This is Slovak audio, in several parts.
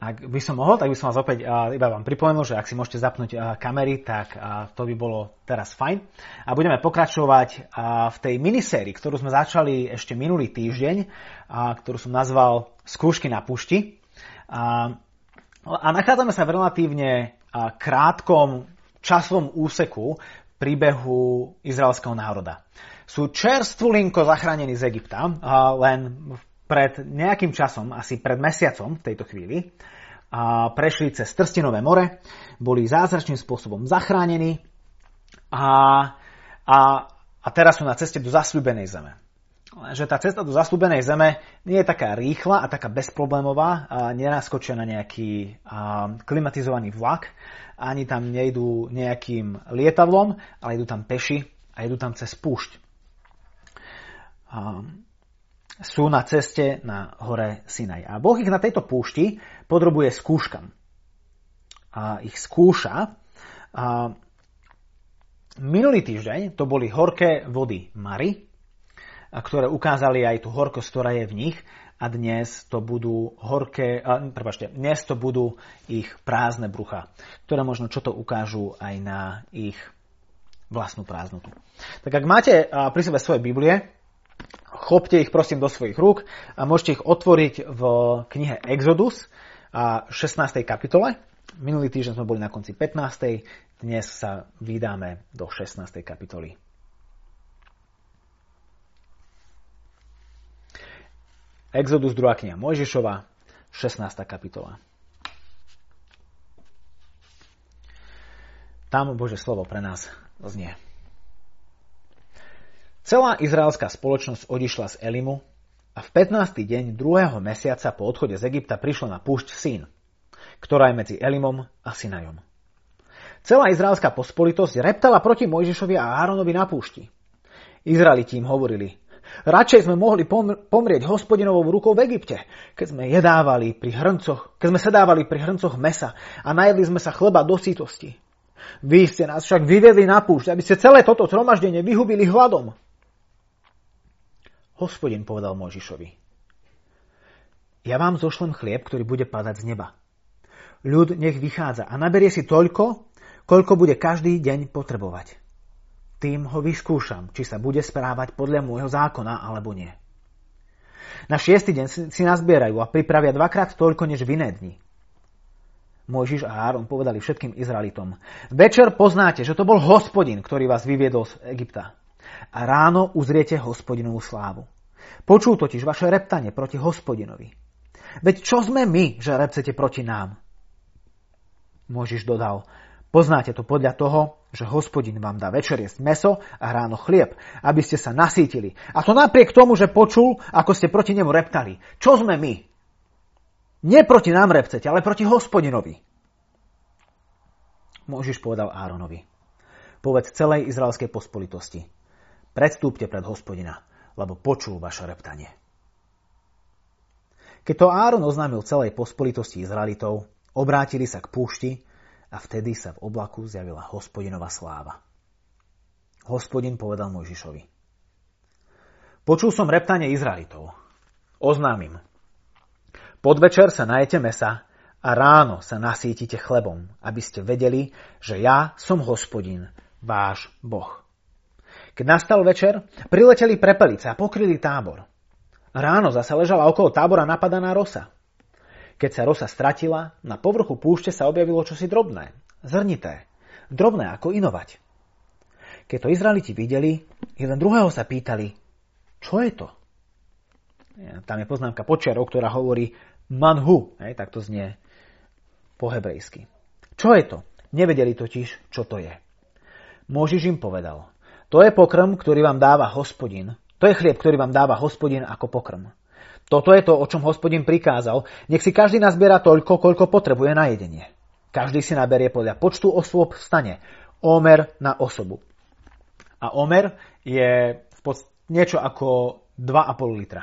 Ak by som mohol, tak by som vás opäť iba vám pripomenul, že ak si môžete zapnúť kamery, tak to by bolo teraz fajn. A budeme pokračovať v tej minisérii, ktorú sme začali ešte minulý týždeň, ktorú som nazval Skúšky na pušti. A, nachádzame sa v relatívne krátkom časovom úseku príbehu izraelského národa. Sú čerstvulinko zachránení z Egypta, len pred nejakým časom, asi pred mesiacom v tejto chvíli, a prešli cez Trstinové more, boli zázračným spôsobom zachránení a, a, a teraz sú na ceste do zasľúbenej zeme. Že tá cesta do zasľúbenej zeme nie je taká rýchla a taká bezproblémová, a nenaskočia na nejaký a, klimatizovaný vlak, ani tam nejdú nejakým lietadlom, ale idú tam peši a idú tam cez púšť. A, sú na ceste na hore Sinaj. A Boh ich na tejto púšti podrobuje skúškam. A ich skúša. A minulý týždeň to boli horké vody Mary, ktoré ukázali aj tú horkosť, ktorá je v nich a dnes to budú horké, a, prepáčte, dnes to budú ich prázdne brucha, ktoré možno čo to ukážu aj na ich vlastnú prázdnotu. Tak ak máte pri sebe svoje Biblie, Chopte ich prosím do svojich rúk a môžete ich otvoriť v knihe Exodus a 16. kapitole. Minulý týždeň sme boli na konci 15. Dnes sa vydáme do 16. kapitoly. Exodus 2. kniha Mojžišova, 16. kapitola. Tam Bože slovo pre nás znie. Celá izraelská spoločnosť odišla z Elimu a v 15. deň druhého mesiaca po odchode z Egypta prišla na púšť Sín, ktorá je medzi Elimom a Sinajom. Celá izraelská pospolitosť reptala proti Mojžišovi a Áronovi na púšti. Izraeliti im hovorili, radšej sme mohli pomrieť hospodinovou rukou v Egypte, keď sme jedávali pri hrncoch, keď sme sedávali pri hrncoch mesa a najedli sme sa chleba do sítosti. Vy ste nás však vyvedli na púšť, aby ste celé toto zhromaždenie vyhubili hladom. Hospodin povedal Mojžišovi. Ja vám zošlem chlieb, ktorý bude padať z neba. Ľud nech vychádza a naberie si toľko, koľko bude každý deň potrebovať. Tým ho vyskúšam, či sa bude správať podľa môjho zákona alebo nie. Na šiestý deň si nazbierajú a pripravia dvakrát toľko než v iné dni. Mojžiš a Áron povedali všetkým Izraelitom. Večer poznáte, že to bol hospodin, ktorý vás vyviedol z Egypta a ráno uzriete hospodinovú slávu. Počul totiž vaše reptanie proti hospodinovi. Veď čo sme my, že repcete proti nám? Možiš dodal, poznáte to podľa toho, že hospodin vám dá večer jesť meso a ráno chlieb, aby ste sa nasítili. A to napriek tomu, že počul, ako ste proti nemu reptali. Čo sme my? Nie proti nám repcete, ale proti hospodinovi. Možiš povedal Áronovi. Povedz celej izraelskej pospolitosti. Predstúpte pred hospodina, lebo počul vaše reptanie. Keď to Áron oznámil celej pospolitosti Izraelitov, obrátili sa k púšti a vtedy sa v oblaku zjavila hospodinová sláva. Hospodin povedal Mojžišovi. Počul som reptanie Izraelitov. Oznámim. Podvečer sa najete mesa a ráno sa nasítite chlebom, aby ste vedeli, že ja som hospodin, váš Boh. Keď nastal večer, prileteli prepelice a pokryli tábor. Ráno zase ležala okolo tábora napadaná rosa. Keď sa rosa stratila, na povrchu púšte sa objavilo čosi drobné, zrnité, drobné ako inovať. Keď to Izraeliti videli, jeden druhého sa pýtali, čo je to? Tam je poznámka počiarov, ktorá hovorí manhu, hej, tak to znie po hebrejsky. Čo je to? Nevedeli totiž, čo to je. Môžiš im povedal, to je pokrm, ktorý vám dáva hospodin. To je chlieb, ktorý vám dáva hospodin ako pokrm. Toto je to, o čom hospodin prikázal. Nech si každý nazbiera toľko, koľko potrebuje na jedenie. Každý si naberie podľa počtu osôb v stane. Omer na osobu. A omer je v podst- niečo ako 2,5 litra.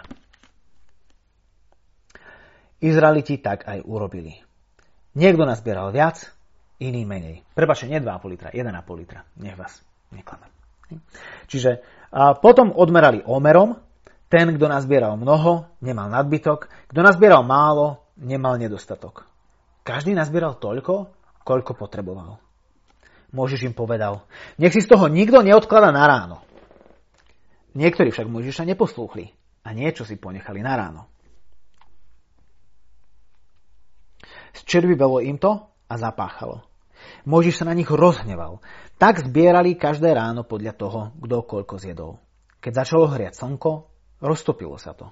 Izraeliti tak aj urobili. Niekto nazbieral viac, iný menej. Prepačte, nie 2,5 litra, 1,5 litra. Nech vás neklamem. Čiže a potom odmerali omerom, ten, kto nazbieral mnoho, nemal nadbytok, kto nazbieral málo, nemal nedostatok. Každý nazbieral toľko, koľko potreboval. Možiš im povedal, nech si z toho nikto neodklada na ráno. Niektorí však Možiša neposlúchli a niečo si ponechali na ráno. Zčervivelo im to a zapáchalo. Možiš sa na nich rozhneval. Tak zbierali každé ráno podľa toho, kto koľko zjedol. Keď začalo hriať slnko, roztopilo sa to.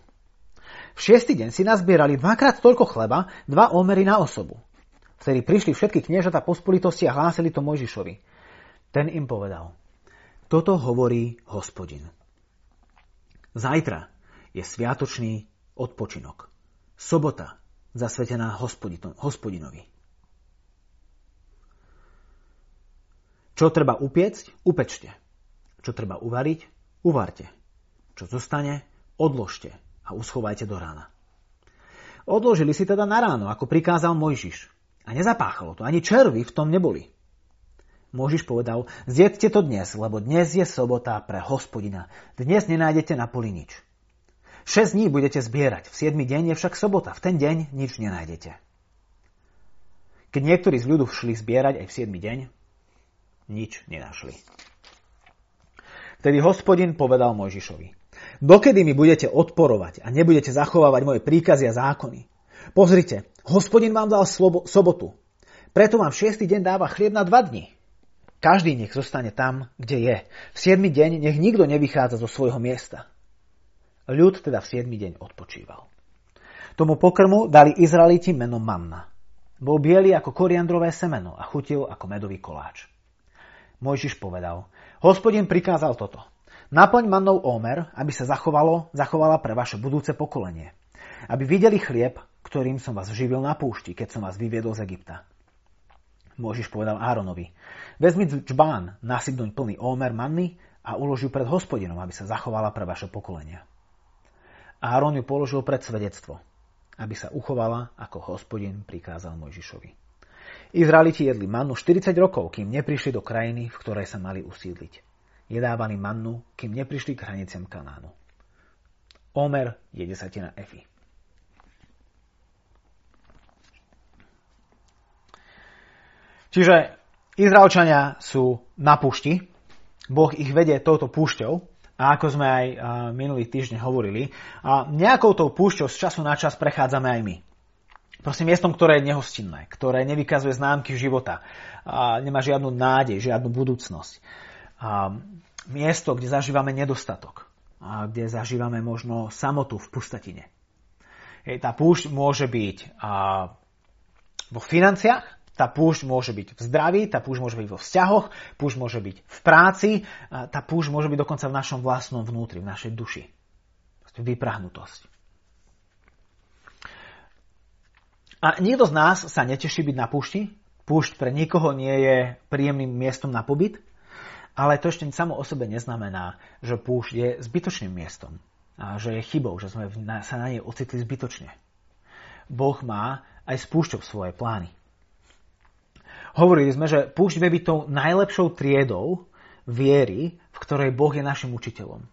V šiestý deň si nazbierali dvakrát toľko chleba, dva omery na osobu. Vtedy prišli všetky kniežata pospolitosti a hlásili to Mojžišovi. Ten im povedal, toto hovorí hospodin. Zajtra je sviatočný odpočinok. Sobota zasvetená hospodinovi. Čo treba upiecť, upečte. Čo treba uvariť, uvarte. Čo zostane, odložte a uschovajte do rána. Odložili si teda na ráno, ako prikázal Mojžiš. A nezapáchalo to, ani červy v tom neboli. Mojžiš povedal, zjedzte to dnes, lebo dnes je sobota pre hospodina. Dnes nenájdete na poli nič. Šesť dní budete zbierať, v 7 deň je však sobota, v ten deň nič nenájdete. Keď niektorí z ľudu šli zbierať aj v 7 deň, nič nenašli. Vtedy hospodin povedal Mojžišovi, Dokedy mi budete odporovať a nebudete zachovávať moje príkazy a zákony? Pozrite, hospodin vám dal slobo, sobotu. Preto vám šiestý deň dáva chlieb na dva dni. Každý nech zostane tam, kde je. V siedmy deň nech nikto nevychádza zo svojho miesta. Ľud teda v siedmy deň odpočíval. Tomu pokrmu dali Izraeliti meno manna. Bol biely ako koriandrové semeno a chutil ako medový koláč. Mojžiš povedal, hospodin prikázal toto. Naplň mannou ómer, aby sa zachovalo, zachovala pre vaše budúce pokolenie. Aby videli chlieb, ktorým som vás živil na púšti, keď som vás vyviedol z Egypta. Môžiš povedal Áronovi, vezmi čbán, nasyp doň plný ómer manny a ulož ju pred hospodinom, aby sa zachovala pre vaše pokolenia. Áron ju položil pred svedectvo, aby sa uchovala, ako hospodin prikázal Mojžišovi. Izraeliti jedli mannu 40 rokov, kým neprišli do krajiny, v ktorej sa mali usídliť jedávali mannu, kým neprišli k hraniciam Kanánu. Omer je desatina Efi. Čiže Izraelčania sú na púšti, Boh ich vedie touto púšťou a ako sme aj minulý týždeň hovorili, a nejakou tou púšťou z času na čas prechádzame aj my. Proste miestom, ktoré je nehostinné, ktoré nevykazuje známky života, a nemá žiadnu nádej, žiadnu budúcnosť a miesto, kde zažívame nedostatok, a kde zažívame možno samotu v pustatine. Hej, tá púšť môže byť a, vo financiách, tá púšť môže byť v zdraví, tá púšť môže byť vo vzťahoch, púšť môže byť v práci, a tá púšť môže byť dokonca v našom vlastnom vnútri, v našej duši. Vyprahnutosť. A nikto z nás sa neteší byť na púšti. Púšť pre nikoho nie je príjemným miestom na pobyt. Ale to ešte samo o sebe neznamená, že púšť je zbytočným miestom. A že je chybou, že sme sa na nej ocitli zbytočne. Boh má aj s púšťou svoje plány. Hovorili sme, že púšť vie byť tou najlepšou triedou viery, v ktorej Boh je našim učiteľom.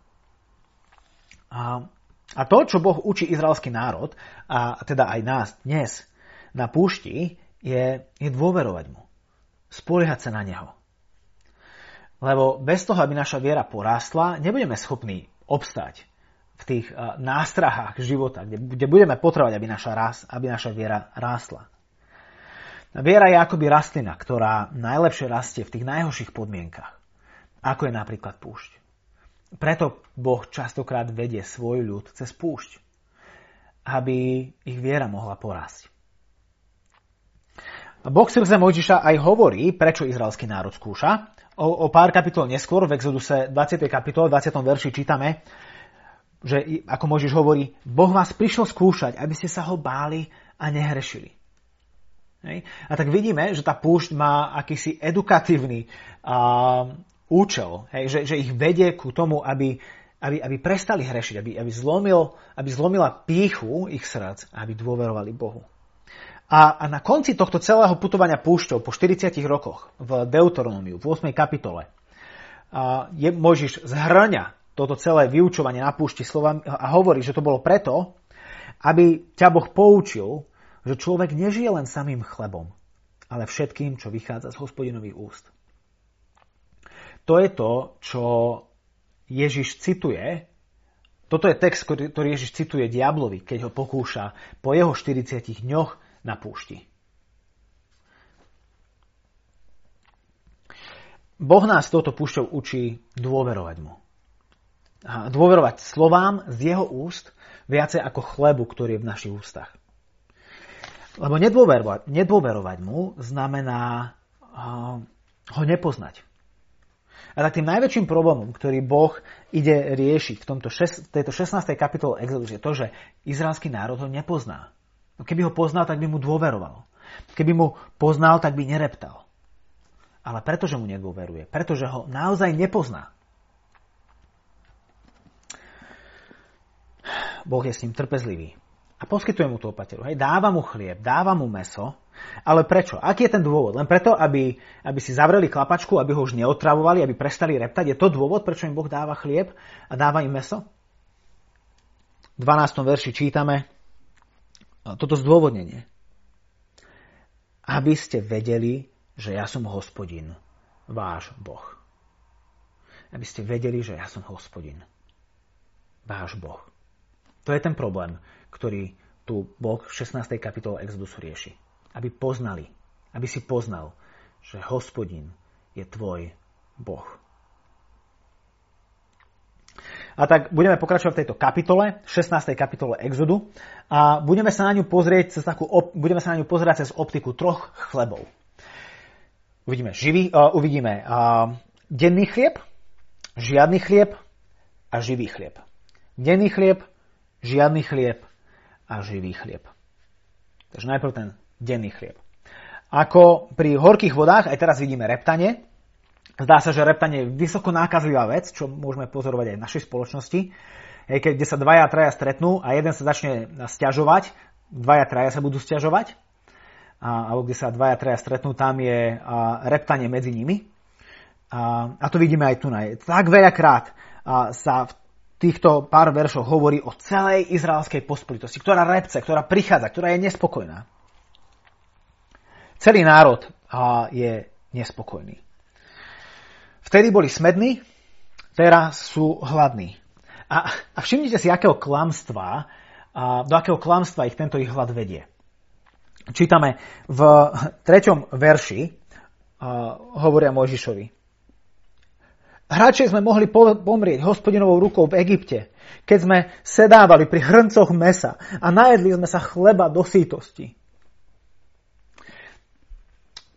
A, a to, čo Boh učí izraelský národ, a teda aj nás dnes na púšti, je, je dôverovať mu. Spoliehať sa na neho. Lebo bez toho, aby naša viera porástla, nebudeme schopní obstať v tých uh, nástrahách života, kde, kde budeme potrebovať, aby naša, ras, aby naša viera rástla. Viera je akoby rastlina, ktorá najlepšie rastie v tých najhorších podmienkach, ako je napríklad púšť. Preto Boh častokrát vedie svoj ľud cez púšť, aby ich viera mohla porásť. Boh skrze Mojžiša aj hovorí, prečo izraelský národ skúša, o, o pár kapitol neskôr, v Exoduse 20. kapitole, 20. verši čítame, že ako Možiš hovorí, Boh vás prišiel skúšať, aby ste sa ho báli a nehrešili. Hej? A tak vidíme, že tá púšť má akýsi edukatívny a, účel, hej? Že, že ich vedie ku tomu, aby, aby, aby prestali hrešiť, aby, aby, zlomil, aby zlomila píchu ich srdc, aby dôverovali Bohu. A, a na konci tohto celého putovania púšťou po 40 rokoch v Deuteronómiu, v 8. kapitole, je, Mojžiš zhrňa toto celé vyučovanie na púšti slovami a hovorí, že to bolo preto, aby ťa Boh poučil že človek nežije len samým chlebom, ale všetkým, čo vychádza z hospodinových úst. To je to, čo Ježiš cituje. Toto je text, ktorý Ježiš cituje diablovi, keď ho pokúša po jeho 40 dňoch na púšti. Boh nás toto púšťou učí dôverovať mu. A dôverovať slovám z jeho úst viacej ako chlebu, ktorý je v našich ústach. Lebo nedôverovať, nedôverovať mu znamená ho nepoznať. A tak tým najväčším problémom, ktorý Boh ide riešiť v tomto šest, tejto 16. kapitole Exodus je to, že izraelský národ ho nepozná. No keby ho poznal, tak by mu dôveroval. Keby mu poznal, tak by nereptal ale pretože mu nedôveruje, pretože ho naozaj nepozná. Boh je s ním trpezlivý a poskytuje mu tú opateru. Hej, dáva mu chlieb, dáva mu meso, ale prečo? Aký je ten dôvod? Len preto, aby, aby si zavreli klapačku, aby ho už neotravovali, aby prestali reptať? Je to dôvod, prečo im Boh dáva chlieb a dáva im meso? V 12. verši čítame toto zdôvodnenie. Aby ste vedeli, že ja som hospodin, váš Boh. Aby ste vedeli, že ja som hospodin, váš Boh. To je ten problém, ktorý tu Boh v 16. kapitole Exodusu rieši. Aby poznali, aby si poznal, že hospodin je tvoj Boh. A tak budeme pokračovať v tejto kapitole, 16. kapitole Exodu a budeme sa na ňu pozrieť cez takú, budeme sa na ňu pozerať cez optiku troch chlebov. Uvidíme, živý, uh, uvidíme uh, denný chlieb, žiadny chlieb a živý chlieb. Denný chlieb, žiadny chlieb a živý chlieb. Takže najprv ten denný chlieb. Ako pri horkých vodách, aj teraz vidíme reptanie. Zdá sa, že reptanie je vysoko nákazlivá vec, čo môžeme pozorovať aj v našej spoločnosti. Keď sa dvaja a traja stretnú a jeden sa začne stiažovať, dvaja traja sa budú stiažovať, alebo kde sa dvaja, traja stretnú, tam je reptanie medzi nimi. A, a to vidíme aj tu. Tak veľakrát sa v týchto pár veršoch hovorí o celej izraelskej pospolitosti, ktorá repce, ktorá prichádza, ktorá je nespokojná. Celý národ je nespokojný. Vtedy boli smední, teraz sú hladní. A, a všimnite si, akého klamstva, a do akého klamstva ich tento ich hlad vedie čítame v treťom verši, uh, hovoria Mojžišovi. Hráči sme mohli pomrieť hospodinovou rukou v Egypte, keď sme sedávali pri hrncoch mesa a najedli sme sa chleba do sítosti.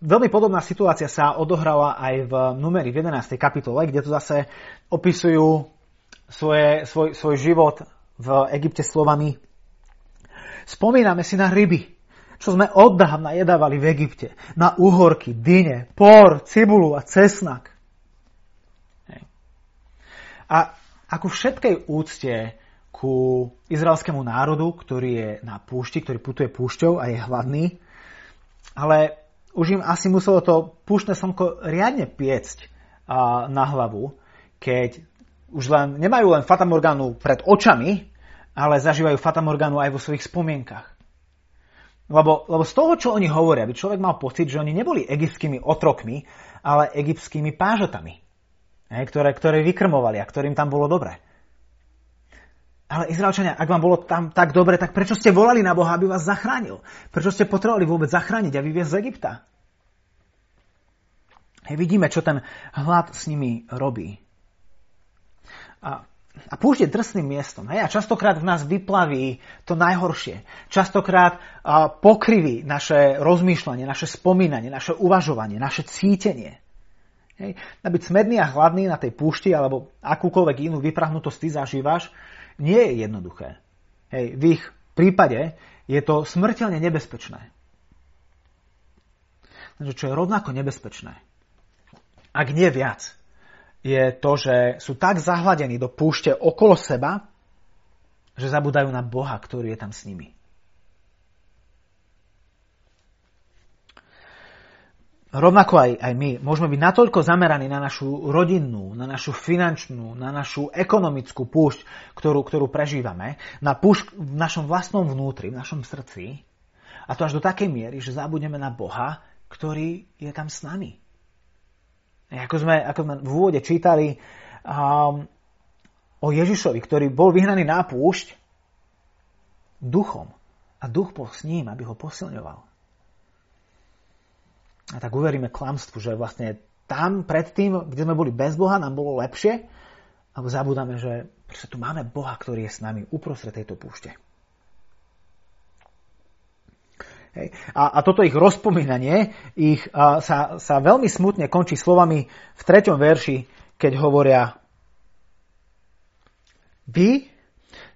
Veľmi podobná situácia sa odohrala aj v numeri v 11. kapitole, kde tu zase opisujú svoje, svoj, svoj život v Egypte slovami Spomíname si na ryby, čo sme oddávna jedávali v Egypte. Na uhorky, dyne, por, cibulu a cesnak. A ako všetkej úcte ku izraelskému národu, ktorý je na púšti, ktorý putuje púšťou a je hladný, ale už im asi muselo to púštne slnko riadne piecť na hlavu, keď už len, nemajú len fatamorgánu pred očami, ale zažívajú fatamorgánu aj vo svojich spomienkach. Lebo, lebo z toho, čo oni hovoria, by človek mal pocit, že oni neboli egyptskými otrokmi, ale egyptskými pážotami, ktoré, ktoré vykrmovali a ktorým tam bolo dobre. Ale Izraelčania, ak vám bolo tam tak dobre, tak prečo ste volali na Boha, aby vás zachránil? Prečo ste potrebovali vôbec zachrániť a vyviezť z Egypta? Hej, vidíme, čo ten hlad s nimi robí. A a púšť je drsným miestom. Hej? A častokrát v nás vyplaví to najhoršie. Častokrát uh, pokriví naše rozmýšľanie, naše spomínanie, naše uvažovanie, naše cítenie. Hej? A byť smedný a hladný na tej púšti alebo akúkoľvek inú vyprahnutosť ty zažívaš, nie je jednoduché. Hej? V ich prípade je to smrteľne nebezpečné. Čo je rovnako nebezpečné, ak nie viac, je to, že sú tak zahladení do púšte okolo seba, že zabudajú na Boha, ktorý je tam s nimi. Rovnako aj, aj my môžeme byť natoľko zameraní na našu rodinnú, na našu finančnú, na našu ekonomickú púšť, ktorú, ktorú prežívame, na púšť v našom vlastnom vnútri, v našom srdci, A to až do takej miery, že zabudneme na Boha, ktorý je tam s nami. Ako sme, ako sme v úvode čítali um, o Ježišovi, ktorý bol vyhnaný na púšť duchom. A duch bol s ním, aby ho posilňoval. A tak uveríme klamstvu, že vlastne tam predtým, kde sme boli bez Boha, nám bolo lepšie, alebo zabudáme, že tu máme Boha, ktorý je s nami uprostred tejto púšte. Hej. A, a toto ich rozpomínanie ich, a, sa, sa veľmi smutne končí slovami v treťom verši, keď hovoria Vy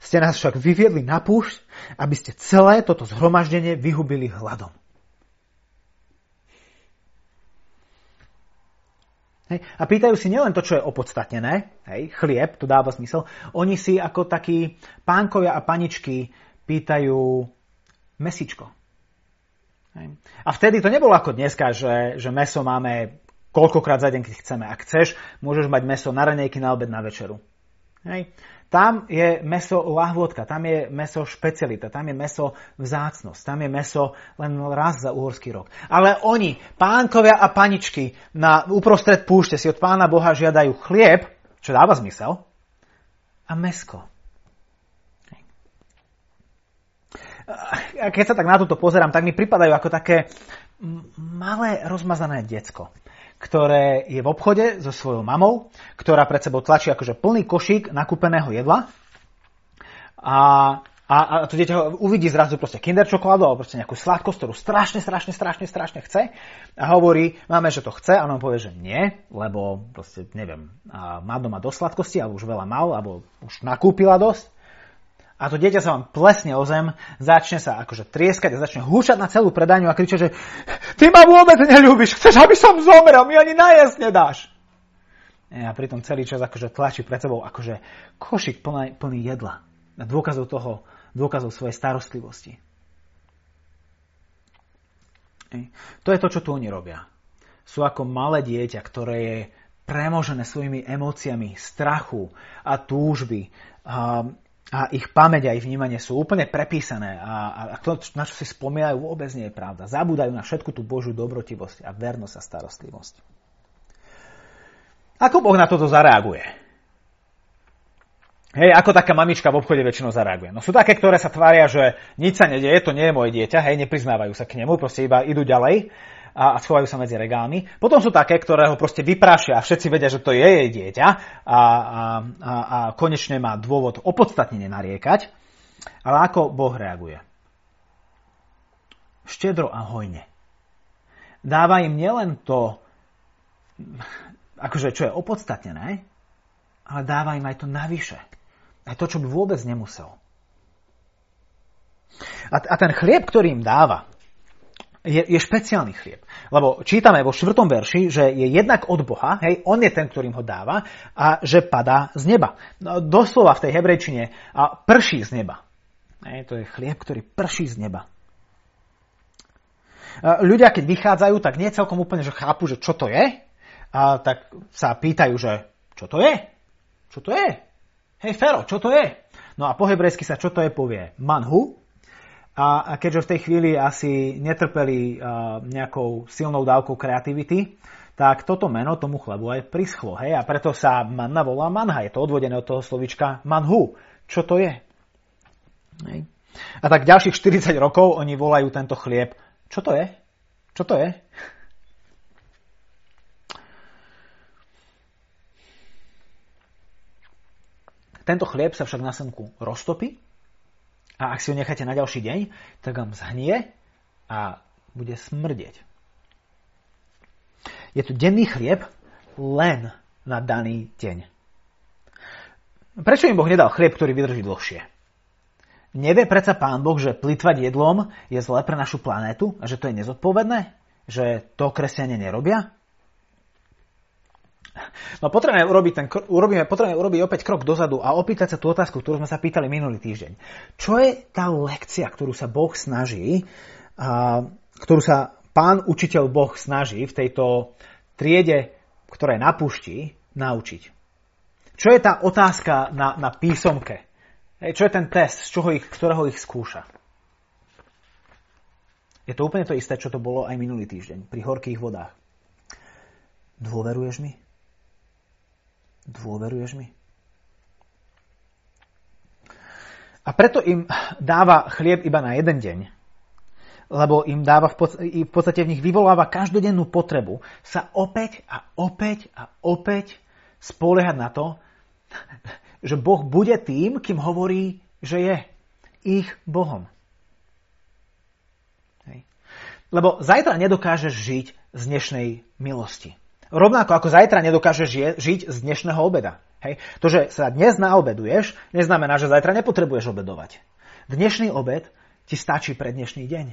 ste nás však vyviedli na púšť, aby ste celé toto zhromaždenie vyhubili hladom. Hej. A pýtajú si nielen to, čo je opodstatnené, hej, chlieb, to dáva zmysel, oni si ako takí pánkovia a paničky pýtajú mesičko. A vtedy to nebolo ako dneska, že, že meso máme koľkokrát za deň, keď chceme. Ak chceš, môžeš mať meso na ranejky, na obed, na večeru. Hej. Tam je meso lahvodka, tam je meso špecialita, tam je meso vzácnosť, tam je meso len raz za uhorský rok. Ale oni, pánkovia a paničky, na uprostred púšte si od pána Boha žiadajú chlieb, čo dáva zmysel, a mesko. keď sa tak na toto pozerám, tak mi pripadajú ako také malé rozmazané decko, ktoré je v obchode so svojou mamou, ktorá pred sebou tlačí akože plný košík nakúpeného jedla. A, a, a to dieťa uvidí zrazu proste kinder čokoládu alebo proste nejakú sladkosť, ktorú strašne, strašne, strašne, strašne chce. A hovorí, máme, že to chce. A on povie, že nie, lebo proste, neviem, má doma dosť sladkosti, alebo už veľa mal, alebo už nakúpila dosť a to dieťa sa vám plesne o zem, začne sa akože trieskať a začne húčať na celú predaniu a kričať, že ty ma vôbec neľúbiš, chceš, aby som zomrel, mi ani najesť nedáš. A pritom celý čas akože tlačí pred sebou akože košik plný, plný jedla. A dôkazov toho, dôkazov svojej starostlivosti. To je to, čo tu oni robia. Sú ako malé dieťa, ktoré je premožené svojimi emóciami strachu a túžby, a ich pamäť a ich vnímanie sú úplne prepísané a, a to, na čo si spomínajú, vôbec nie je pravda. Zabúdajú na všetku tú Božiu dobrotivosť a vernosť a starostlivosť. Ako Boh na toto zareaguje? Hej, ako taká mamička v obchode väčšinou zareaguje. No sú také, ktoré sa tvária, že nič sa nedieje, to nie je moje dieťa, hej, nepriznávajú sa k nemu, proste iba idú ďalej a, schovajú sa medzi regálmi. Potom sú také, ktoré ho proste vyprášia a všetci vedia, že to je jej dieťa a, a, a, a konečne má dôvod opodstatnene nariekať. Ale ako Boh reaguje? Štedro a hojne. Dáva im nielen to, akože čo je opodstatnené, ale dáva im aj to navyše. Aj to, čo by vôbec nemusel. A, a ten chlieb, ktorý im dáva, je, je špeciálny chlieb. Lebo čítame vo štvrtom verši, že je jednak od Boha, hej, on je ten, ktorým ho dáva, a že padá z neba. No, doslova v tej hebrejčine a prší z neba. Hej, to je chlieb, ktorý prší z neba. Ľudia, keď vychádzajú, tak nie celkom úplne, že chápu, že čo to je, a tak sa pýtajú, že čo to je? Čo to je? Hej, Fero, čo to je? No a po hebrejsky sa čo to je povie manhu, a, a keďže v tej chvíli asi netrpeli uh, nejakou silnou dávkou kreativity, tak toto meno tomu chlebu aj prischlo. Hej? A preto sa manna volá manha. Je to odvodené od toho slovička manhu. Čo to je? Hej? A tak ďalších 40 rokov oni volajú tento chlieb. Čo to je? Čo to je? Tento chlieb sa však na semku roztopí a ak si ho necháte na ďalší deň, tak vám zhnie a bude smrdeť. Je tu denný chlieb len na daný deň. Prečo im Boh nedal chlieb, ktorý vydrží dlhšie? Nevie predsa Pán Boh, že plitvať jedlom je zlé pre našu planétu a že to je nezodpovedné? Že to kresťania nerobia? No potrebujeme urobiť, ten, urobíme, potrebujeme urobiť opäť krok dozadu a opýtať sa tú otázku, ktorú sme sa pýtali minulý týždeň. Čo je tá lekcia, ktorú sa Boh snaží, a, ktorú sa pán učiteľ Boh snaží v tejto triede, ktorá je na pušti, naučiť? Čo je tá otázka na, na písomke? Čo je ten test, z čoho ich, ktorého ich skúša? Je to úplne to isté, čo to bolo aj minulý týždeň pri horkých vodách. Dôveruješ mi? Dôveruješ mi? A preto im dáva chlieb iba na jeden deň, lebo im dáva v podstate v nich vyvoláva každodennú potrebu sa opäť a opäť a opäť spoliehať na to, že Boh bude tým, kým hovorí, že je ich Bohom. Hej. Lebo zajtra nedokážeš žiť z dnešnej milosti. Rovnako ako zajtra nedokážeš žiť z dnešného obeda. Hej. To, že sa dnes naobeduješ, neznamená, že zajtra nepotrebuješ obedovať. Dnešný obed ti stačí pre dnešný deň.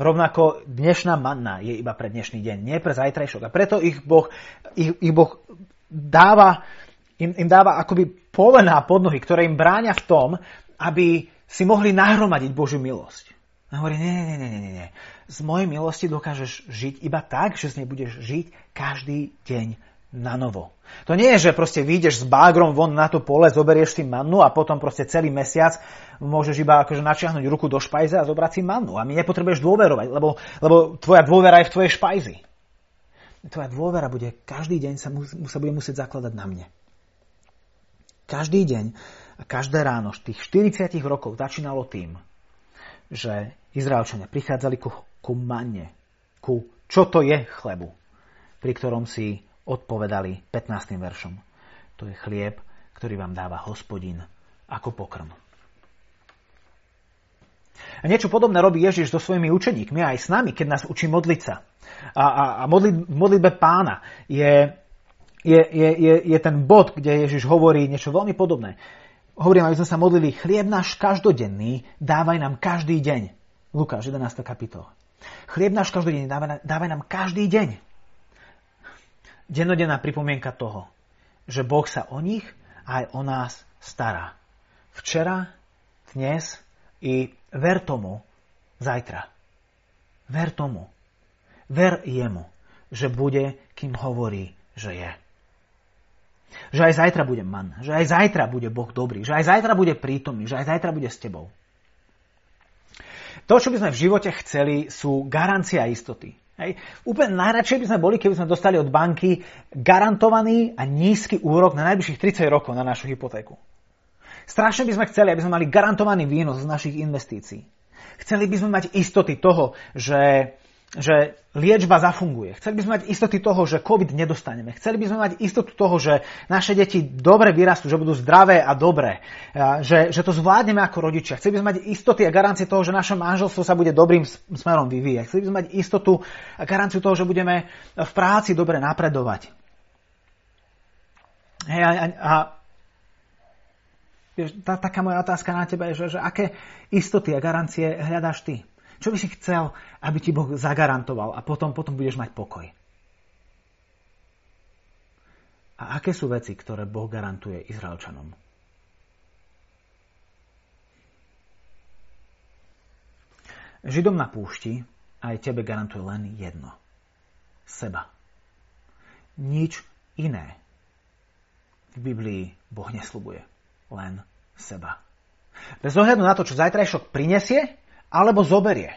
Rovnako dnešná manna je iba pre dnešný deň, nie pre zajtrajšok. A preto ich Boh, ich, ich boh dáva, im, im dáva akoby polená pod nohy, ktoré im bráňa v tom, aby si mohli nahromadiť Božiu milosť. A hovorí, nie, nie, nie, nie, nie. Z mojej milosti dokážeš žiť iba tak, že z nej budeš žiť každý deň na novo. To nie je, že proste vyjdeš s bágrom von na to pole, zoberieš si mannu a potom proste celý mesiac môžeš iba akože načiahnuť ruku do špajze a zobrať si mannu. A my nepotrebuješ dôverovať, lebo, lebo tvoja dôvera je v tvojej špajzi. Tvoja dôvera bude, každý deň sa, mu, sa bude musieť zakladať na mne. Každý deň a každé ráno tých 40 rokov začínalo tým, že Izraelčania prichádzali ku, ku manne, ku čo to je chlebu, pri ktorom si odpovedali 15. veršom. To je chlieb, ktorý vám dáva hospodin ako pokrm. A niečo podobné robí Ježiš so svojimi učeníkmi aj s nami, keď nás učí modliť sa. A, a, a modli, modlitbe pána je, je, je, je, je ten bod, kde Ježiš hovorí niečo veľmi podobné. Hovorím, aby sme sa modlili, chlieb náš každodenný, dávaj nám každý deň. Lukáš, 11. kapitola. Chlieb náš každodenný, dávaj, dávaj nám každý deň dennodenná pripomienka toho, že Boh sa o nich aj o nás stará. Včera, dnes i ver tomu zajtra. Ver tomu. Ver jemu, že bude, kým hovorí, že je. Že aj zajtra bude man, že aj zajtra bude Boh dobrý, že aj zajtra bude prítomný, že aj zajtra bude s tebou. To, čo by sme v živote chceli, sú garancia istoty. Hej. Úplne najradšej by sme boli, keby sme dostali od banky garantovaný a nízky úrok na najbližších 30 rokov na našu hypotéku. Strašne by sme chceli, aby sme mali garantovaný výnos z našich investícií. Chceli by sme mať istoty toho, že že liečba zafunguje. Chceli by sme mať istoty toho, že COVID nedostaneme. Chceli by sme mať istotu toho, že naše deti dobre vyrastú, že budú zdravé a dobré, že, že to zvládneme ako rodičia. Chceli by sme mať istoty a garancie toho, že naše manželstvo sa bude dobrým smerom vyvíjať. Chceli by sme mať istotu a garanciu toho, že budeme v práci dobre napredovať. Hej, a, a, tá, taká moja otázka na teba je, že, že aké istoty a garancie hľadáš ty? Čo by si chcel, aby ti Boh zagarantoval a potom, potom budeš mať pokoj? A aké sú veci, ktoré Boh garantuje Izraelčanom? Židom na púšti aj tebe garantuje len jedno. Seba. Nič iné v Biblii Boh neslubuje. Len seba. Bez ohľadu na to, čo zajtrajšok prinesie, alebo zoberie.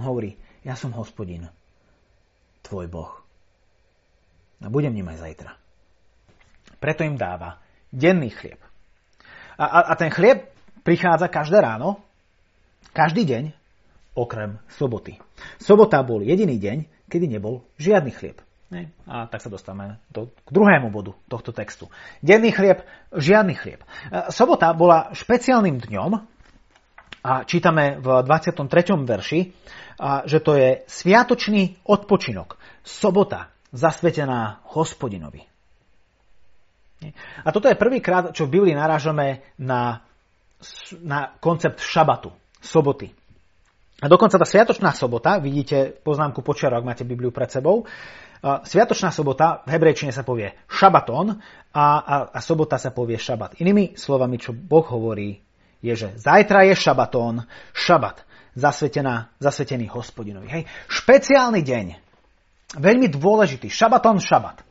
Hovorí, ja som hospodin, tvoj Boh. A budem ním aj zajtra. Preto im dáva denný chlieb. A, a, a ten chlieb prichádza každé ráno, každý deň, okrem soboty. Sobota bol jediný deň, kedy nebol žiadny chlieb. A tak sa dostávame do, k druhému bodu tohto textu. Denný chlieb, žiadny chlieb. Sobota bola špeciálnym dňom, a čítame v 23. verši, že to je sviatočný odpočinok, sobota zasvetená hospodinovi. A toto je prvýkrát, čo v Biblii narážame na, na koncept šabatu, soboty. A dokonca tá sviatočná sobota, vidíte poznámku počiaru, ak máte Bibliu pred sebou, Sviatočná sobota v hebrejčine sa povie šabaton a, a, a sobota sa povie šabat. Inými slovami, čo Boh hovorí je, že zajtra je šabatón, šabat, zasvetená, zasvetený hospodinovi. Hej. Špeciálny deň, veľmi dôležitý, šabatón, šabat.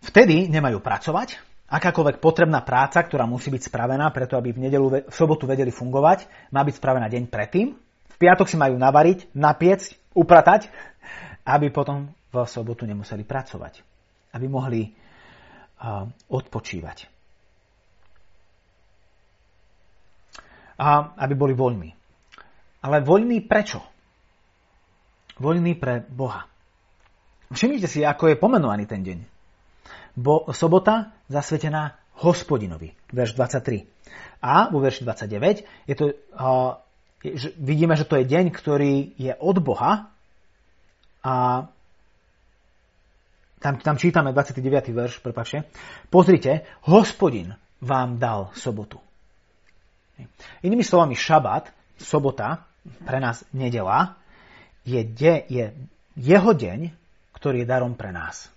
Vtedy nemajú pracovať Akákoľvek potrebná práca, ktorá musí byť spravená, preto aby v, nedelu, v sobotu vedeli fungovať, má byť spravená deň predtým. V piatok si majú navariť, napiecť, upratať, aby potom v sobotu nemuseli pracovať. Aby mohli odpočívať. A aby boli voľní. Ale voľní prečo? Voľní pre Boha. Všimnite si, ako je pomenovaný ten deň. Bo, sobota zasvetená hospodinovi, verš 23. A vo verši 29 je to, uh, že vidíme, že to je deň, ktorý je od Boha a tam, tam čítame 29. verš, prepáčte. Pozrite, hospodin vám dal sobotu. Inými slovami, šabat, sobota, pre nás nedela, je, de, je jeho deň, ktorý je darom pre nás.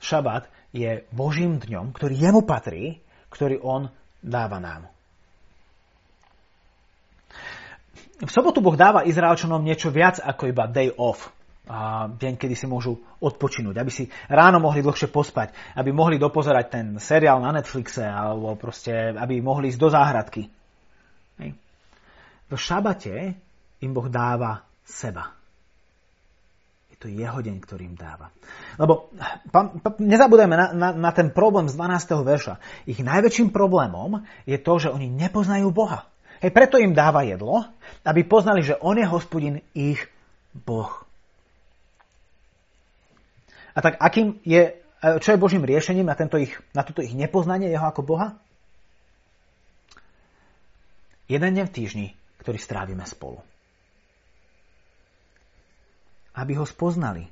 Šabat je Božím dňom, ktorý jemu patrí, ktorý on dáva nám. V sobotu Boh dáva Izraelčanom niečo viac ako iba day off, a deň, kedy si môžu odpočinúť, aby si ráno mohli dlhšie pospať, aby mohli dopozerať ten seriál na Netflixe, alebo proste, aby mohli ísť do záhradky. Hej. V šabate im Boh dáva seba to jeho deň, ktorý im dáva. Lebo pa, pa, nezabudajme na, na, na ten problém z 12. verša. Ich najväčším problémom je to, že oni nepoznajú Boha. Hej, preto im dáva jedlo, aby poznali, že On je hospodin ich Boh. A tak akým je, čo je Božím riešením na, tento ich, na toto ich nepoznanie jeho ako Boha? Jeden deň v týždni, ktorý strávime spolu aby ho spoznali.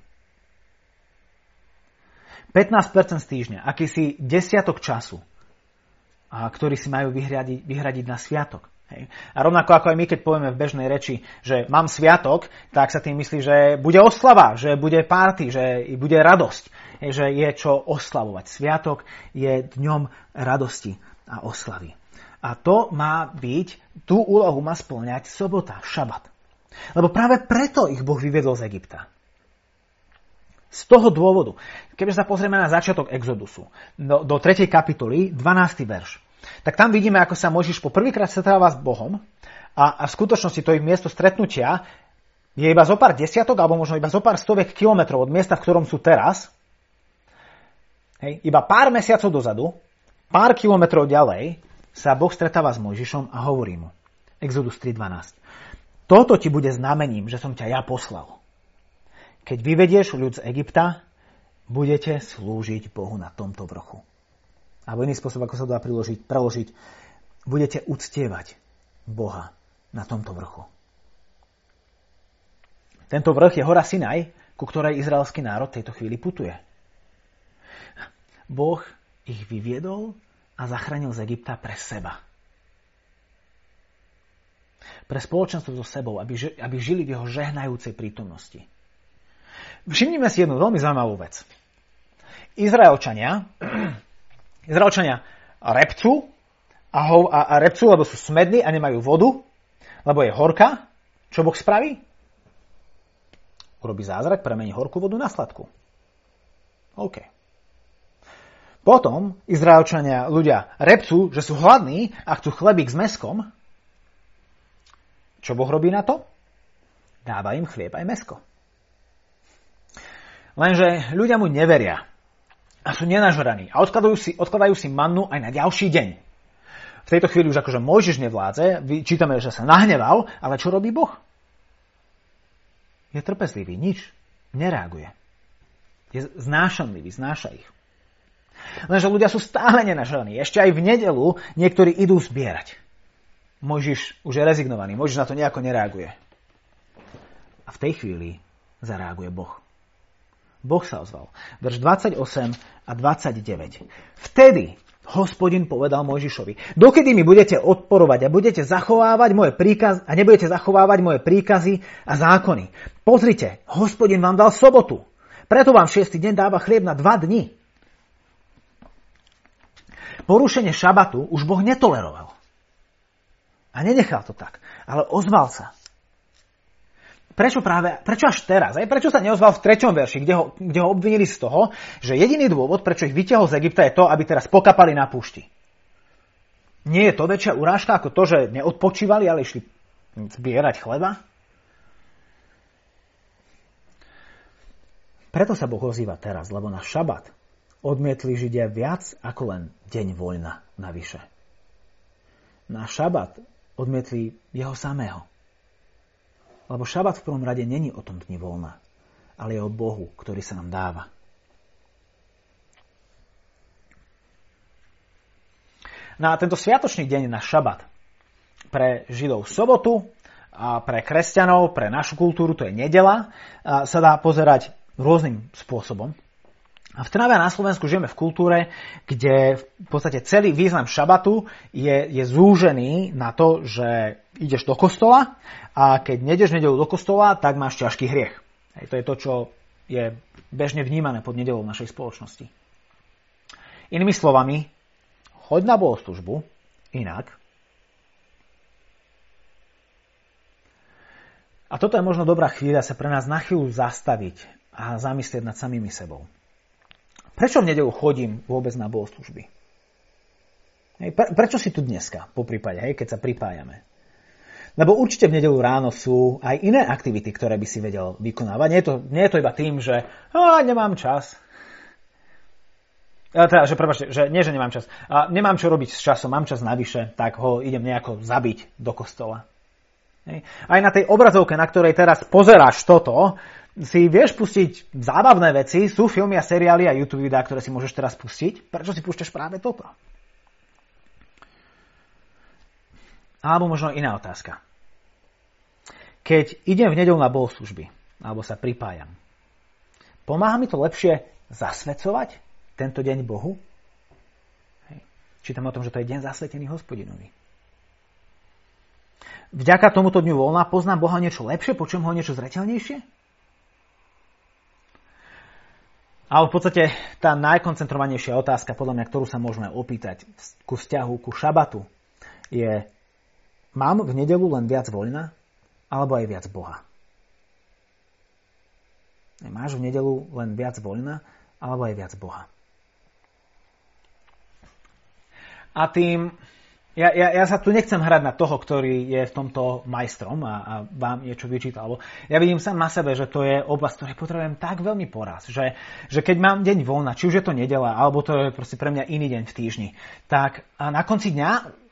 15% z týždňa, akýsi desiatok času, ktorý si majú vyhradiť, vyhradiť na sviatok. Hej. A rovnako ako aj my, keď povieme v bežnej reči, že mám sviatok, tak sa tým myslí, že bude oslava, že bude párty, že bude radosť, hej, že je čo oslavovať. Sviatok je dňom radosti a oslavy. A to má byť, tú úlohu má splňať sobota, šabat. Lebo práve preto ich Boh vyviedol z Egypta. Z toho dôvodu, keby sa pozrieme na začiatok Exodusu, do, do 3. kapitoly, 12. verš, tak tam vidíme, ako sa Mojžiš po prvýkrát stretáva s Bohom a, a v skutočnosti to ich miesto stretnutia je iba zo pár desiatok, alebo možno iba zo pár stoviek kilometrov od miesta, v ktorom sú teraz. Hej, iba pár mesiacov dozadu, pár kilometrov ďalej, sa Boh stretáva s Mojžišom a hovorí mu. Exodus 3.12. Toto ti bude znamením, že som ťa ja poslal. Keď vyvedieš ľud z Egypta, budete slúžiť Bohu na tomto vrchu. Alebo iný spôsob, ako sa dá priložiť, preložiť, budete uctievať Boha na tomto vrchu. Tento vrch je hora Sinaj, ku ktorej izraelský národ tejto chvíli putuje. Boh ich vyviedol a zachránil z Egypta pre seba pre spoločenstvo so sebou, aby, aby žili v jeho žehnajúcej prítomnosti. Všimnime si jednu veľmi zaujímavú vec. Izraelčania, Izraelčania repcu a, ho, a, a repcu, lebo sú smední a nemajú vodu, lebo je horka. Čo Boh spraví? Urobí zázrak, premení horkú vodu na sladkú. OK. Potom Izraelčania ľudia repcu, že sú hladní a chcú chlebík s meskom, čo Boh robí na to? Dáva im chlieb aj mesko. Lenže ľudia mu neveria a sú nenažraní a odkladajú si, odkladajú si mannu aj na ďalší deň. V tejto chvíli už akože Mojžiš nevládze, čítame, že sa nahneval, ale čo robí Boh? Je trpezlivý, nič, nereaguje. Je znášanlivý, znáša ich. Lenže ľudia sú stále nenažraní. Ešte aj v nedelu niektorí idú zbierať. Mojžiš už je rezignovaný, Mojžiš na to nejako nereaguje. A v tej chvíli zareaguje Boh. Boh sa ozval. Verš 28 a 29. Vtedy hospodin povedal Mojžišovi, dokedy mi budete odporovať a budete zachovávať moje príkaz, a nebudete zachovávať moje príkazy a zákony. Pozrite, hospodin vám dal sobotu. Preto vám šiestý deň dáva chlieb na dva dni. Porušenie šabatu už Boh netoleroval. A nenechal to tak, ale ozval sa. Prečo práve, prečo až teraz? Aj prečo sa neozval v treťom verši, kde ho, kde ho obvinili z toho, že jediný dôvod, prečo ich vytiahol z Egypta je to, aby teraz pokapali na púšti. Nie je to väčšia urážka ako to, že neodpočívali, ale išli zbierať chleba? Preto sa Boh ozýva teraz, lebo na šabat odmietli Židia viac ako len deň voľna navyše. Na šabat odmietli jeho samého. Lebo šabat v prvom rade není o tom dni voľna, ale je o Bohu, ktorý sa nám dáva. Na tento sviatočný deň na šabat pre Židov sobotu a pre kresťanov, pre našu kultúru, to je nedela, sa dá pozerať rôznym spôsobom. V Trnave na Slovensku žijeme v kultúre, kde v podstate celý význam šabatu je, je zúžený na to, že ideš do kostola a keď nejdeš nedelu do kostola, tak máš ťažký hriech. Hej, to je to, čo je bežne vnímané pod nedelou v našej spoločnosti. Inými slovami, choď na bohoslužbu, inak. A toto je možno dobrá chvíľa sa pre nás na chvíľu zastaviť a zamyslieť nad samými sebou. Prečo v nedelu chodím vôbec na bohoslužby? Hej, pre, prečo si tu dneska, po prípade, hej, keď sa pripájame? Lebo určite v nedelu ráno sú aj iné aktivity, ktoré by si vedel vykonávať. Nie je to, nie je to iba tým, že nemám čas. A teda, že, prepáčte, že nie, že nemám čas. A nemám čo robiť s časom, mám čas navyše, tak ho idem nejako zabiť do kostola. Hej. Aj na tej obrazovke, na ktorej teraz pozeráš toto, si vieš pustiť zábavné veci, sú filmy a seriály a YouTube videá, ktoré si môžeš teraz pustiť. Prečo si púšťaš práve toto? Alebo možno iná otázka. Keď idem v nedelu na bohoslužby, alebo sa pripájam, pomáha mi to lepšie zasvedcovať tento deň Bohu? Hej. Čítam o tom, že to je deň zasvetený hospodinovi. Vďaka tomuto dňu voľna poznám Boha niečo lepšie, počujem ho niečo zreteľnejšie? Ale v podstate tá najkoncentrovanejšia otázka, podľa mňa, ktorú sa môžeme opýtať ku vzťahu, ku šabatu, je, mám v nedelu len viac voľna, alebo aj viac Boha? Máš v nedelu len viac voľna, alebo aj viac Boha? A tým ja, ja, ja sa tu nechcem hrať na toho, ktorý je v tomto majstrom a, a vám niečo vyčítal. Lebo ja vidím sám na sebe, že to je oblasť, ktorej potrebujem tak veľmi poraz, že, že keď mám deň voľna, či už je to nedela, alebo to je proste pre mňa iný deň v týždni, tak a na konci dňa,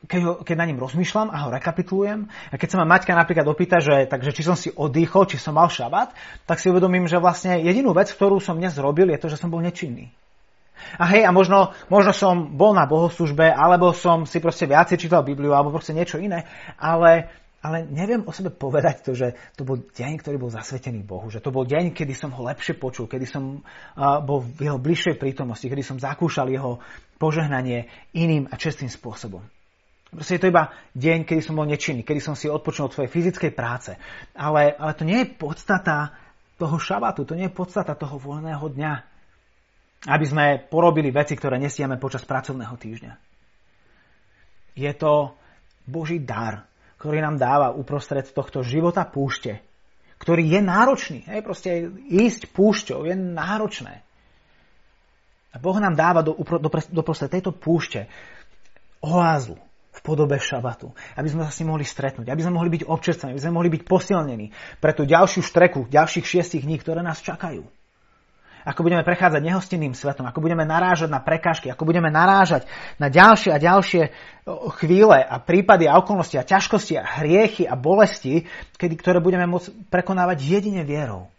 keď, ho, keď na ním rozmýšľam a ho rekapitulujem, a keď sa ma Maťka napríklad opýta, že, takže či som si oddychol, či som mal šabat, tak si uvedomím, že vlastne jedinú vec, ktorú som dnes zrobil, je to, že som bol nečinný. A hej, a možno, možno som bol na bohoslužbe, alebo som si proste viacej čítal Bibliu, alebo proste niečo iné, ale, ale neviem o sebe povedať to, že to bol deň, ktorý bol zasvetený Bohu, že to bol deň, kedy som ho lepšie počul, kedy som uh, bol v jeho bližšej prítomnosti, kedy som zakúšal jeho požehnanie iným a čestným spôsobom. Proste je to iba deň, kedy som bol nečinný, kedy som si odpočul od svojej fyzickej práce. Ale, ale to nie je podstata toho šabatu, to nie je podstata toho voľného dňa aby sme porobili veci, ktoré nestieme počas pracovného týždňa. Je to Boží dar, ktorý nám dáva uprostred tohto života púšte, ktorý je náročný. Hej, proste ísť púšťou je náročné. A Boh nám dáva do, do, do tejto púšte oázu v podobe šabatu, aby sme sa s ním mohli stretnúť, aby sme mohli byť občerstvení, aby sme mohli byť posilnení pre tú ďalšiu štreku, ďalších šiestich dní, ktoré nás čakajú ako budeme prechádzať nehostinným svetom, ako budeme narážať na prekážky, ako budeme narážať na ďalšie a ďalšie chvíle a prípady a okolnosti a ťažkosti a hriechy a bolesti, kedy, ktoré budeme môcť prekonávať jedine vierou.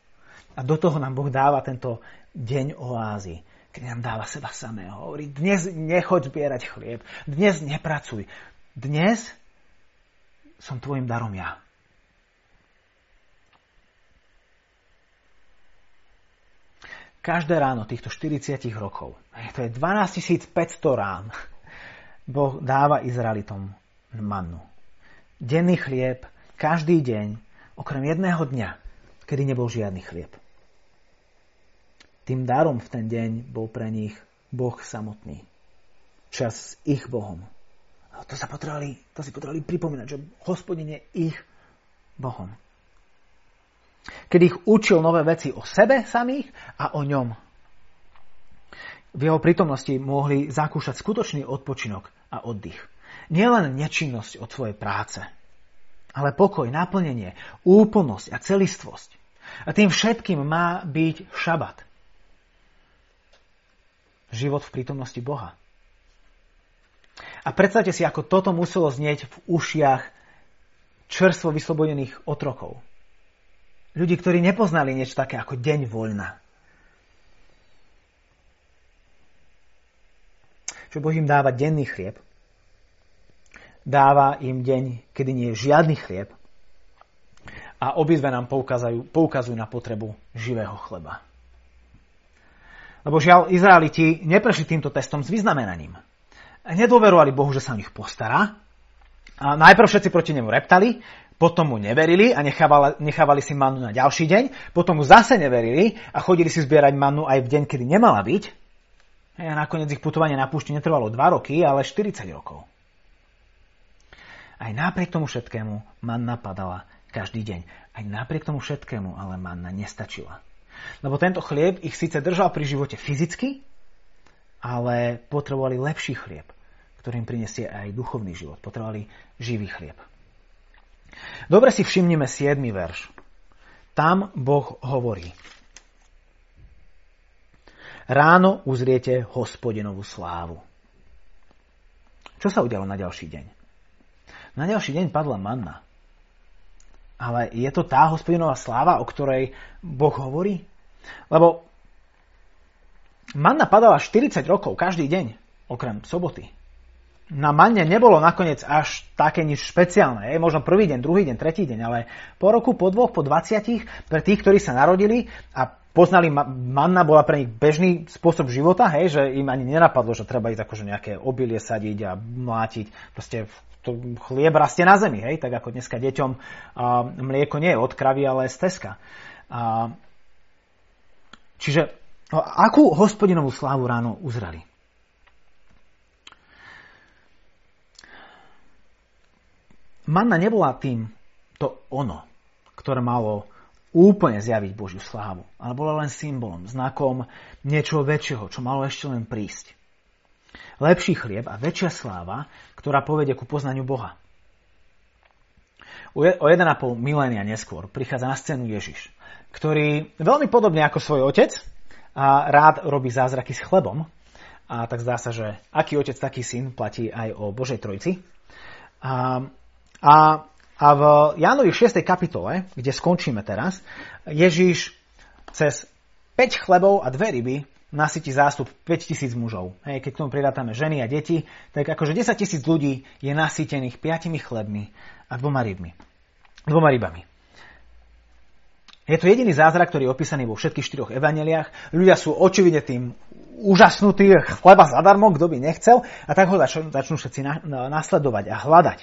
A do toho nám Boh dáva tento deň oázy, kedy nám dáva seba samého. Hovorí, dnes nechoď zbierať chlieb, dnes nepracuj, dnes som tvojim darom ja. Každé ráno týchto 40 rokov, to je 12 500 rán, Boh dáva Izraelitom mannu. Denný chlieb, každý deň, okrem jedného dňa, kedy nebol žiadny chlieb. Tým darom v ten deň bol pre nich Boh samotný. Čas s ich Bohom. A to, sa potrebovali, to si potrebovali pripomínať, že hospodin je ich Bohom. Keď ich učil nové veci o sebe samých a o ňom. V jeho prítomnosti mohli zakúšať skutočný odpočinok a oddych. Nielen nečinnosť od svojej práce, ale pokoj, naplnenie, úplnosť a celistvosť. A tým všetkým má byť šabat. Život v prítomnosti Boha. A predstavte si, ako toto muselo znieť v ušiach čerstvo vyslobodených otrokov. Ľudí, ktorí nepoznali niečo také ako deň voľna. Čo Boh im dáva denný chlieb, dáva im deň, kedy nie je žiadny chlieb a obidve nám poukazujú, poukazujú na potrebu živého chleba. Lebo žiaľ, Izraeliti neprešli týmto testom s vyznamenaním nedôverovali Bohu, že sa o nich postará. A najprv všetci proti nemu reptali, potom mu neverili a nechávali, nechávali si mannu na ďalší deň, potom mu zase neverili a chodili si zbierať mannu aj v deň, kedy nemala byť. A nakoniec ich putovanie na púšti netrvalo 2 roky, ale 40 rokov. Aj napriek tomu všetkému manna padala každý deň. Aj napriek tomu všetkému ale manna nestačila. Lebo tento chlieb ich síce držal pri živote fyzicky, ale potrebovali lepší chlieb ktorým prinesie aj duchovný život. Potrebovali živý chlieb. Dobre si všimnime 7. verš. Tam Boh hovorí. Ráno uzriete hospodinovú slávu. Čo sa udialo na ďalší deň? Na ďalší deň padla manna. Ale je to tá hospodinová sláva, o ktorej Boh hovorí? Lebo manna padala 40 rokov, každý deň, okrem soboty na manne nebolo nakoniec až také nič špeciálne. Je možno prvý deň, druhý deň, tretí deň, ale po roku, po dvoch, po 20 pre tých, ktorí sa narodili a poznali, manna bola pre nich bežný spôsob života, hej, že im ani nenapadlo, že treba ísť akože nejaké obilie sadiť a mlátiť. Proste to chlieb rastie na zemi, hej, tak ako dneska deťom a, mlieko nie je od kravy, ale z teska. A, čiže no, akú hospodinovú slávu ráno uzrali? Manna nebola tým to ono, ktoré malo úplne zjaviť Božiu slávu, ale bola len symbolom, znakom niečoho väčšieho, čo malo ešte len prísť. Lepší chlieb a väčšia sláva, ktorá povedie ku poznaniu Boha. O 1,5 milénia neskôr prichádza na scénu Ježiš, ktorý veľmi podobne ako svoj otec a rád robí zázraky s chlebom. A tak zdá sa, že aký otec, taký syn platí aj o Božej Trojci. A a, a v Jánovi 6. kapitole, kde skončíme teraz, Ježíš cez 5 chlebov a dve ryby nasytí zástup 5000 mužov. Hej, keď k tomu prirátame ženy a deti, tak akože 10 tisíc ľudí je nasýtených 5 chlebmi a dvoma rybmi. Dvoma rybami. Je to jediný zázrak, ktorý je opísaný vo všetkých štyroch evaneliách. Ľudia sú očividne tým úžasnutí, chleba zadarmo, kto by nechcel, a tak ho začnú, všetci na, na, nasledovať a hľadať.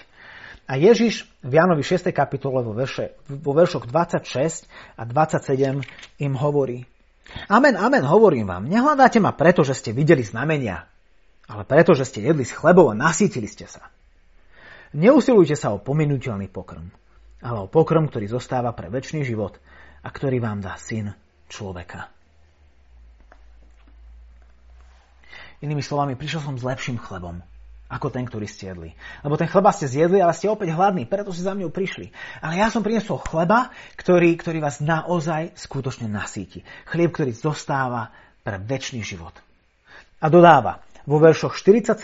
A Ježiš v Janovi 6. kapitole vo, verše, vo veršoch 26 a 27 im hovorí Amen, amen, hovorím vám, nehľadáte ma preto, že ste videli znamenia, ale preto, že ste jedli z chlebov a nasítili ste sa. Neusilujte sa o pominuteľný pokrm, ale o pokrm, ktorý zostáva pre väčší život a ktorý vám dá syn človeka. Inými slovami, prišiel som s lepším chlebom, ako ten, ktorý ste jedli. Lebo ten chleba ste zjedli, ale ste opäť hladní, preto ste za mňou prišli. Ale ja som priniesol chleba, ktorý, ktorý vás naozaj skutočne nasíti. Chlieb, ktorý zostáva pre väčší život. A dodáva vo veršoch 47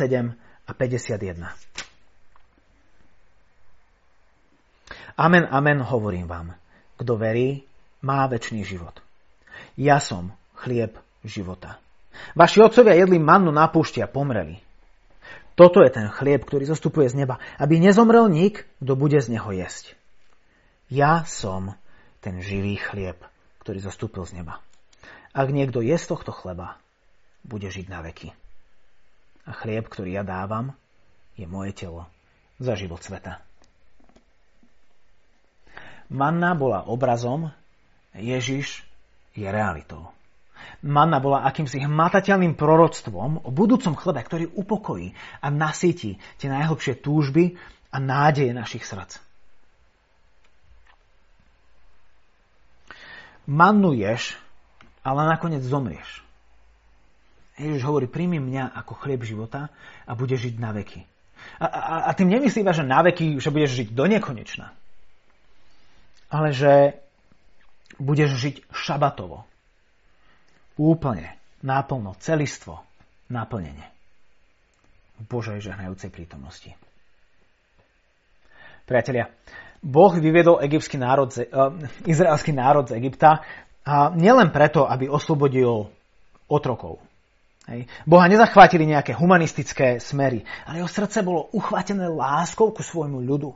a 51. Amen, amen, hovorím vám. Kto verí, má väčší život. Ja som chlieb života. Vaši otcovia jedli mannu na púšti a pomreli. Toto je ten chlieb, ktorý zostupuje z neba, aby nezomrel nik, kto bude z neho jesť. Ja som ten živý chlieb, ktorý zostúpil z neba. Ak niekto je z tohto chleba, bude žiť na veky. A chlieb, ktorý ja dávam, je moje telo za život sveta. Manna bola obrazom, Ježiš je realitou. Manna bola akýmsi hmatateľným proroctvom o budúcom chlebe, ktorý upokojí a nasytí tie najhlbšie túžby a nádeje našich srdc. mannuješ, ale nakoniec zomrieš. Ježiš hovorí, príjmi mňa ako chlieb života a budeš žiť na veky. A, a, a tým nemyslí že na veky, že budeš žiť do nekonečna. Ale že budeš žiť šabatovo. Úplne, náplno, celistvo, naplnenie. V Božej žehnajúcej prítomnosti. Priatelia, Boh vyviedol egyptský národ, uh, izraelský národ z Egypta a nielen preto, aby oslobodil otrokov. Hej. Boha nezachvátili nejaké humanistické smery, ale jeho srdce bolo uchvátené láskou ku svojmu ľudu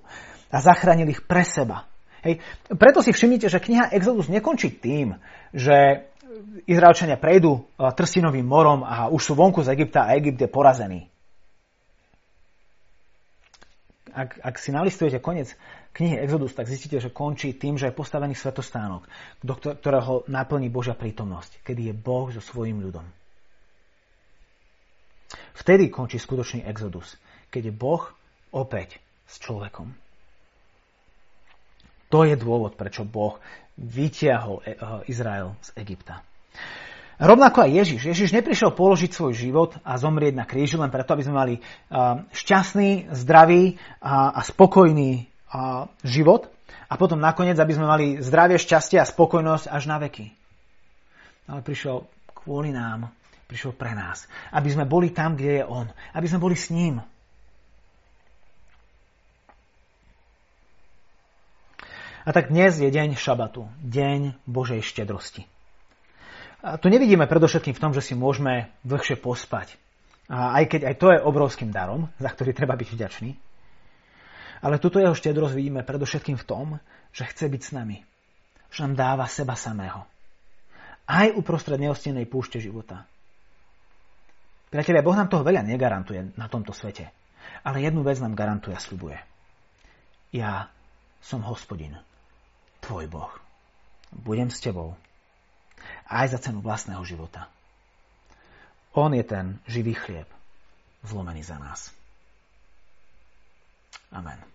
a zachránil ich pre seba. Hej. Preto si všimnite, že kniha Exodus nekončí tým, že Izraelčania prejdú e, trstinovým morom a už sú vonku z Egypta a Egypt je porazený. Ak, ak si nalistujete koniec knihy Exodus, tak zistíte, že končí tým, že je postavený svetostánok, do ktorého naplní Božia prítomnosť, kedy je Boh so svojím ľudom. Vtedy končí skutočný exodus, keď je Boh opäť s človekom. To je dôvod, prečo Boh vytiahol e- e- Izrael z Egypta. Rovnako aj Ježiš. Ježiš neprišiel položiť svoj život a zomrieť na kríži len preto, aby sme mali šťastný, zdravý a spokojný život a potom nakoniec, aby sme mali zdravie, šťastie a spokojnosť až na veky. Ale prišiel kvôli nám, prišiel pre nás. Aby sme boli tam, kde je On. Aby sme boli s ním. A tak dnes je deň šabatu, deň Božej štedrosti. A tu nevidíme predovšetkým v tom, že si môžeme dlhšie pospať. A aj keď aj to je obrovským darom, za ktorý treba byť vďačný. Ale túto jeho štedrosť vidíme predovšetkým v tom, že chce byť s nami. Že nám dáva seba samého. Aj uprostred neostenej púšte života. Priatelia, Boh nám toho veľa negarantuje na tomto svete. Ale jednu vec nám garantuje a slubuje. Ja som hospodin, tvoj Boh. Budem s tebou. Aj za cenu vlastného života. On je ten živý chlieb, zlomený za nás. Amen.